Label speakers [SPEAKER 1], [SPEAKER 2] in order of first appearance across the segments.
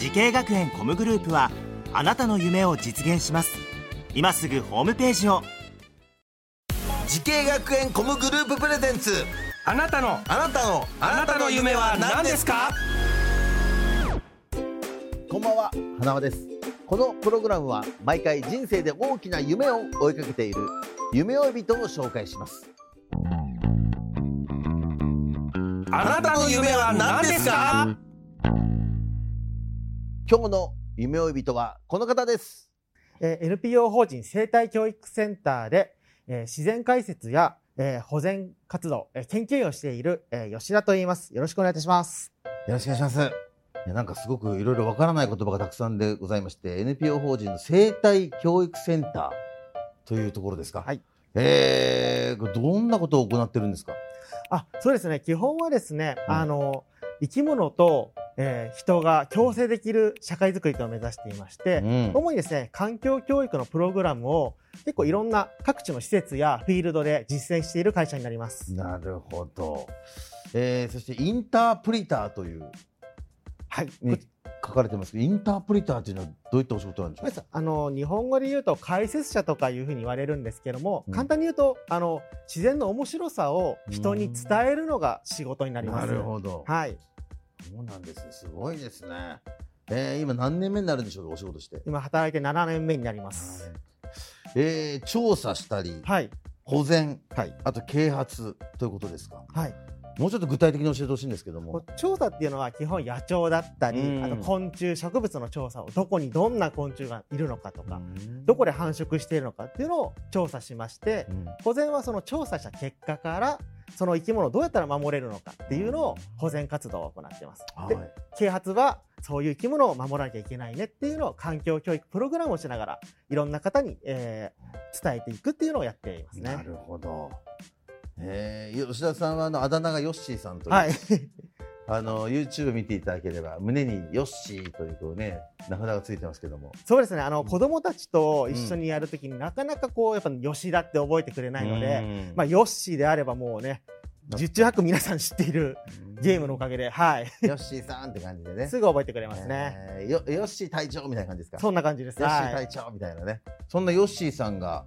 [SPEAKER 1] 滋慶学園 COM グループはあなたの夢を実現します。今すぐホームページを。
[SPEAKER 2] 滋慶学園 COM グループ presents。
[SPEAKER 3] あなたの。
[SPEAKER 2] あなたの。あなたの夢は何ですか？
[SPEAKER 4] こんばんは。花輪です。このプログラムは毎回人生で大きな夢を追いかけている。夢追い人を紹介します。
[SPEAKER 2] あなたの夢は何ですか？
[SPEAKER 4] 今日の夢追い人はこの方です
[SPEAKER 5] えー NPO 法人生態教育センターで、えー自然解説や、えー保全活動、えー研究員をしている、えー吉田と言います。よろしくお願いいたします。
[SPEAKER 4] よろしくお願いしますなんかすごくいろいろわからない言葉がたくさんでございまして NPO 法人の生態教育センターというところですか？
[SPEAKER 5] はい
[SPEAKER 4] えー、どんなことを行ってるんですか？
[SPEAKER 5] あ、そうですね。基本はですね、
[SPEAKER 4] うん
[SPEAKER 5] あの、生き物と、えー人が共生できる社会づくりというのを目指していまして、
[SPEAKER 4] うん
[SPEAKER 5] 主にですね、環境教育のプログラムを結構いろんな各地の施設やフィールドで実践している会社になります。
[SPEAKER 4] なるほど、えー、そしてインタープリターという
[SPEAKER 5] はい。
[SPEAKER 4] に書かれてますけどインタープリターというのはどういったお仕事なんでしょう？
[SPEAKER 5] あの日本語で言うと解説者とかいうふうに言われるんですけども、
[SPEAKER 4] うん
[SPEAKER 5] 簡単に言うとあの自然の面白さを人に伝えるのが仕事になります。
[SPEAKER 4] なるほど。
[SPEAKER 5] はい。
[SPEAKER 4] そうなんですね。すごいですね。えー、今何年目になるんでしょうか、お仕事して。
[SPEAKER 5] 今働いて7年目になります。
[SPEAKER 4] えー、調査したり、
[SPEAKER 5] はい。
[SPEAKER 4] 保全、
[SPEAKER 5] はい。
[SPEAKER 4] あと啓発ということですか？
[SPEAKER 5] はい。
[SPEAKER 4] もうちょっと具体的に教えてほしいんですけども。
[SPEAKER 5] 調査っていうのは基本野鳥だったり、
[SPEAKER 4] うん
[SPEAKER 5] あと昆虫植物の調査をどこにどんな昆虫がいるのかとか、
[SPEAKER 4] うん
[SPEAKER 5] どこで繁殖しているのかっていうのを調査しまして、
[SPEAKER 4] うん
[SPEAKER 5] 保全はその調査した結果からその生き物をどうやったら守れるのかっていうのを保全活動を行っています。で
[SPEAKER 4] はい。
[SPEAKER 5] 啓発はそういう生き物を守らなきゃいけないねっていうのを環境教育プログラムをしながらいろんな方に、えー伝えていくっていうのをやっていますね。
[SPEAKER 4] なるほど。えー、吉田さんはあのあだ名がヨッシーさんという、
[SPEAKER 5] はい。
[SPEAKER 4] あの YouTube 見ていただければ胸にヨッシーというこうね名札がついてますけども。
[SPEAKER 5] そうですね。あの子供たちと一緒にやるときになかなかこうやっぱ吉田って覚えてくれないので、
[SPEAKER 4] うん
[SPEAKER 5] まあヨッシーであればもうね、十中八九皆さん知っているゲームのおかげで、はい。
[SPEAKER 4] ヨッシーさんって感じでね。
[SPEAKER 5] すぐ覚えてくれますね。
[SPEAKER 4] えーよヨッシー隊長みたいな感じですか？
[SPEAKER 5] そんな感じです。
[SPEAKER 4] ヨッシー
[SPEAKER 5] はい
[SPEAKER 4] 隊長みたいなね。そんなヨッシーさんが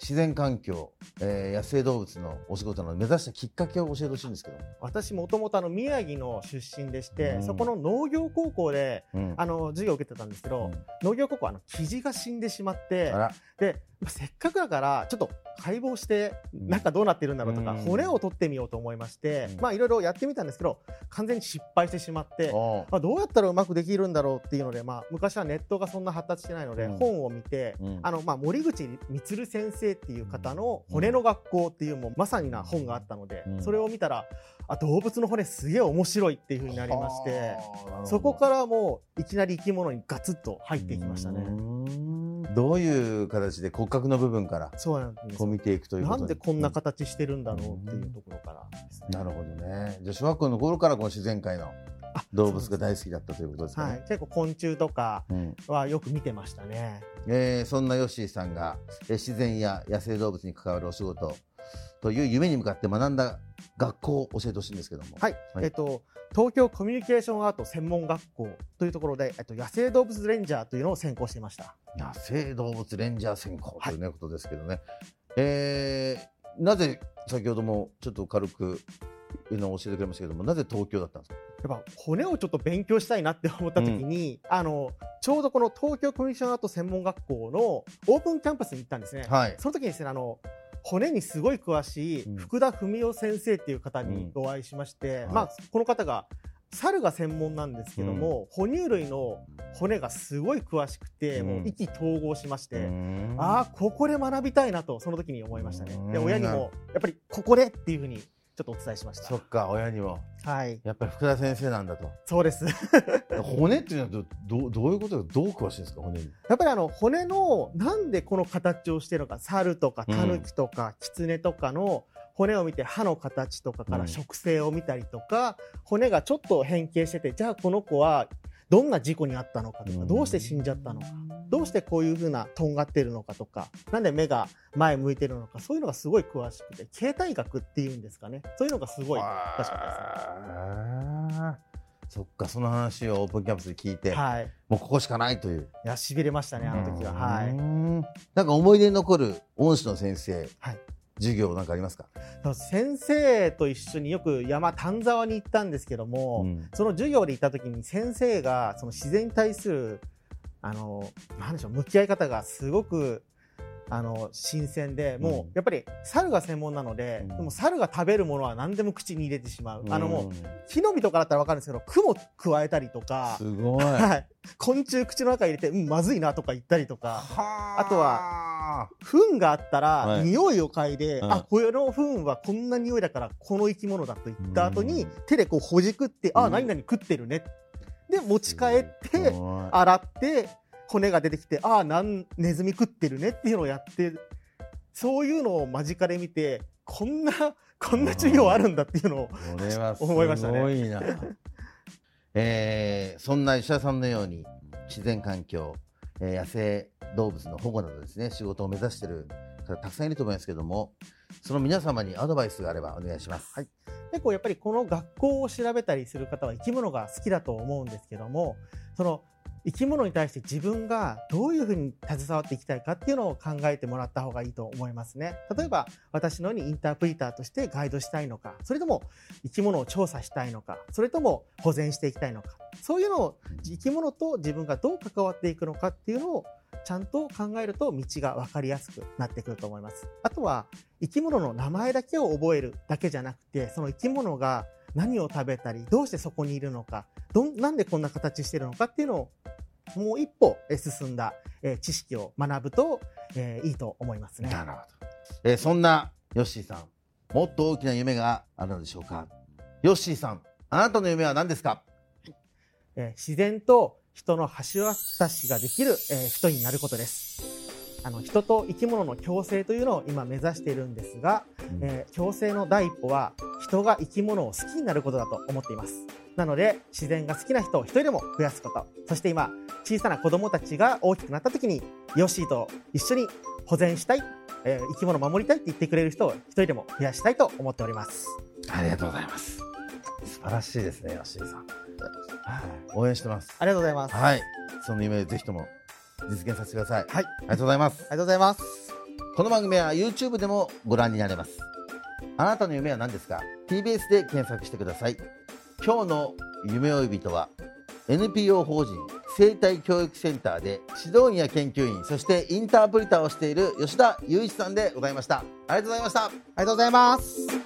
[SPEAKER 4] 自然環境、えー野生動物のお仕事の目指したきっかけを教えてほしいんですけども。
[SPEAKER 5] 私もともとあの宮城の出身でして、
[SPEAKER 4] うん。
[SPEAKER 5] そこの農業高校で
[SPEAKER 4] うん。
[SPEAKER 5] あの授業を受けてたんですけど、
[SPEAKER 4] うん。
[SPEAKER 5] 農業高校はあのキジが死んでしまってでまあせっかくだからちょっと解剖して
[SPEAKER 4] うん。
[SPEAKER 5] 中どうなってるんだろうとか、
[SPEAKER 4] うん。
[SPEAKER 5] 骨を取ってみようと思いまして、
[SPEAKER 4] うん。
[SPEAKER 5] まあいろいろやってみたんですけど完全に失敗してしまって。まあ、どうやったらうまくできるんだろうっていうので、まあ、昔はネットがそんな発達してないので、
[SPEAKER 4] うん。
[SPEAKER 5] 本を見て、
[SPEAKER 4] うん。
[SPEAKER 5] あのまあ、森口充先生っていう方の「骨の学校」っていうもうまさにな本があったので、
[SPEAKER 4] うん。
[SPEAKER 5] それを見たらあ動物の骨すげえ面白いっていうふうになりましてそこからもういきなり生き物にガツッと入っていきました
[SPEAKER 4] う
[SPEAKER 5] ね。
[SPEAKER 4] んどういう形で骨格の部分から
[SPEAKER 5] そうなんです
[SPEAKER 4] こう見ていくということ
[SPEAKER 5] なんでこんな形してるんだろうっていうところからね。
[SPEAKER 4] なるほどね。じゃあ小学校の頃からこの自然界の動物が大好きだったということですかね。
[SPEAKER 5] はい、結構昆虫とか
[SPEAKER 4] うん
[SPEAKER 5] はよく見てましたね。
[SPEAKER 4] えーそんなヨッシーさんがえー自然や野生動物に関わるお仕事という夢に向かって学んだ学校を教えてほしいんですけども。
[SPEAKER 5] はい、
[SPEAKER 4] はい
[SPEAKER 5] えっと東京コミュニケーションアート専門学校というところで、えっと、野生動物レンジャーというのを専攻していました。
[SPEAKER 4] 野生動物レンジャー専攻という、ねことですけどね。えーなぜ先ほどもちょっと軽くのを教えてくれましたけどもなぜ東京だったんですか？
[SPEAKER 5] やっぱ骨をちょっと勉強したいなって思った時に、あのちょうどこの東京コミュニケーションアート専門学校のオープンキャンパスに行ったんですね。
[SPEAKER 4] はい
[SPEAKER 5] その時にですねあの骨にすごい詳しい
[SPEAKER 4] うん。
[SPEAKER 5] 福田文夫先生っていう方にお会いしまして、
[SPEAKER 4] うん
[SPEAKER 5] まあ、この方が猿が専門なんですけども、哺乳類の骨がすごい詳しくて、
[SPEAKER 4] うん。
[SPEAKER 5] もう意気投合しまして、
[SPEAKER 4] うん。
[SPEAKER 5] ああここで学びたいなとその時に思いましたね。で
[SPEAKER 4] うん。
[SPEAKER 5] 親にもやっぱりここでっていうふうにちょっとお伝えしました。
[SPEAKER 4] そっか親にも。
[SPEAKER 5] はい。
[SPEAKER 4] やっぱり福田先生なんだと。
[SPEAKER 5] そうです。
[SPEAKER 4] 骨っていうのはどどどういうことかどう詳しいんですか骨に？
[SPEAKER 5] やっぱりあの骨のなんでこの形をしてるのか猿とかタヌキとかキツネとかの骨を見て歯の形とかか
[SPEAKER 4] うん。
[SPEAKER 5] ら植生を見たりとか、骨がちょっと変形しててじゃあこの子はどんな事故にあったのかとか、
[SPEAKER 4] うん。
[SPEAKER 5] どうして死んじゃったのかどうしてこういうふうなとんがってるのかとかなんで目が前向いてるのかそういうのがすごい詳しくて形態学っていうんですかね。そういうのがすごい詳しか
[SPEAKER 4] あーそっかその話をオープンキャンパスで聞いて、
[SPEAKER 5] はい。
[SPEAKER 4] もうここしかないという。
[SPEAKER 5] いやしびれましたねあの時は。はい。
[SPEAKER 4] んなんか思い出に残る恩師の先生、
[SPEAKER 5] はい。
[SPEAKER 4] 授業なんかありますか、
[SPEAKER 5] 先生と一緒によく山丹沢に行ったんですけども、
[SPEAKER 4] うん。
[SPEAKER 5] その授業で行った時に先生がその自然に対するあのなんでしょう向き合い方がすごくあの新鮮でもう、
[SPEAKER 4] うん。
[SPEAKER 5] やっぱり猿が専門なので,、
[SPEAKER 4] うん。
[SPEAKER 5] でも猿が食べるものは何でも口に入れてしまう、あのも
[SPEAKER 4] ん
[SPEAKER 5] う木の実とかだったら分かるんですけどクモ加えたりとか
[SPEAKER 4] す、ごい。
[SPEAKER 5] はい、昆虫口の中に入れて、うん、まずいなとか言ったりとか。
[SPEAKER 4] は
[SPEAKER 5] あ。と
[SPEAKER 4] は
[SPEAKER 5] 糞があったら、
[SPEAKER 4] はい。
[SPEAKER 5] 匂いを嗅いで、
[SPEAKER 4] うん
[SPEAKER 5] あこの糞はこんな匂いだからこの生き物だと言った後に、
[SPEAKER 4] うん。
[SPEAKER 5] 手でこうほじくって、あ
[SPEAKER 4] うん。
[SPEAKER 5] 何々食ってるねで持ち帰って洗って骨が出てきてあなんネズミ食ってるねっていうのをやってそういうのを間近で見てこんな こんな授業あるんだっていうのを思いましたね
[SPEAKER 4] ごいな。えーそんな石田さんのように自然環境、えー野生動物の保護などですね仕事を目指している方たくさんいると思いますけどもその皆様にアドバイスがあればお願いします。
[SPEAKER 5] はい結構やっぱりこの学校を調べたりする方は生き物が好きだと思うんですけどもその生き物に対して自分がどういうふうに携わっていきたいかっていうのを考えてもらった方がいいと思いますね。例えば私のようにインタープリターとしてガイドしたいのかそれとも生き物を調査したいのかそれとも保全していきたいのかそういうのを生き物と自分がどう関わっていくのかっていうのをちゃんと考えると道が分かりやすくなってくると思います。あとは生き物の名前だけを覚えるだけじゃなくてその生き物が何を食べたりどうしてそこにいるのかどんなんでこんな形してるのかっていうのをもう一歩え進んだ、えー知識を学ぶと、えーいいと思いますね。
[SPEAKER 4] なるほど。えーそんなヨッシーさん、もっと大きな夢があるのでしょうか？ヨッシーさん、あなたの夢は何ですか？
[SPEAKER 5] えー自然と人の橋渡しができる、えー人になることです。あの人と生き物の共生というのを今目指しているんですが、えー共生の第一歩は人が生き物を好きになることだと思っています。なので自然が好きな人を一人でも増やすこと。そして今小さな子供たちが大きくなった時にヨッシーと一緒に保全したい、えー生き物を守りたいって言ってくれる人を一人でも増やしたいと思っております。
[SPEAKER 4] ありがとうございます。素晴らしいですね、ヨッシーさん。応援してます。
[SPEAKER 5] ありがとうございます。あ
[SPEAKER 4] はい、その夢ぜひとも実現させてください。
[SPEAKER 5] はい
[SPEAKER 4] ありがとうございます。
[SPEAKER 5] りがとうございます。
[SPEAKER 4] この番組は YouTube でもご覧になれます。あなたの夢は何ですか ?TBS で検索してください。今日の夢追い人は NPO 法人生態教育センターで指導員や研究員、そしてインタープリターをしている吉田雄一さんでございました。ありがとうございました。
[SPEAKER 5] ありがとうございます。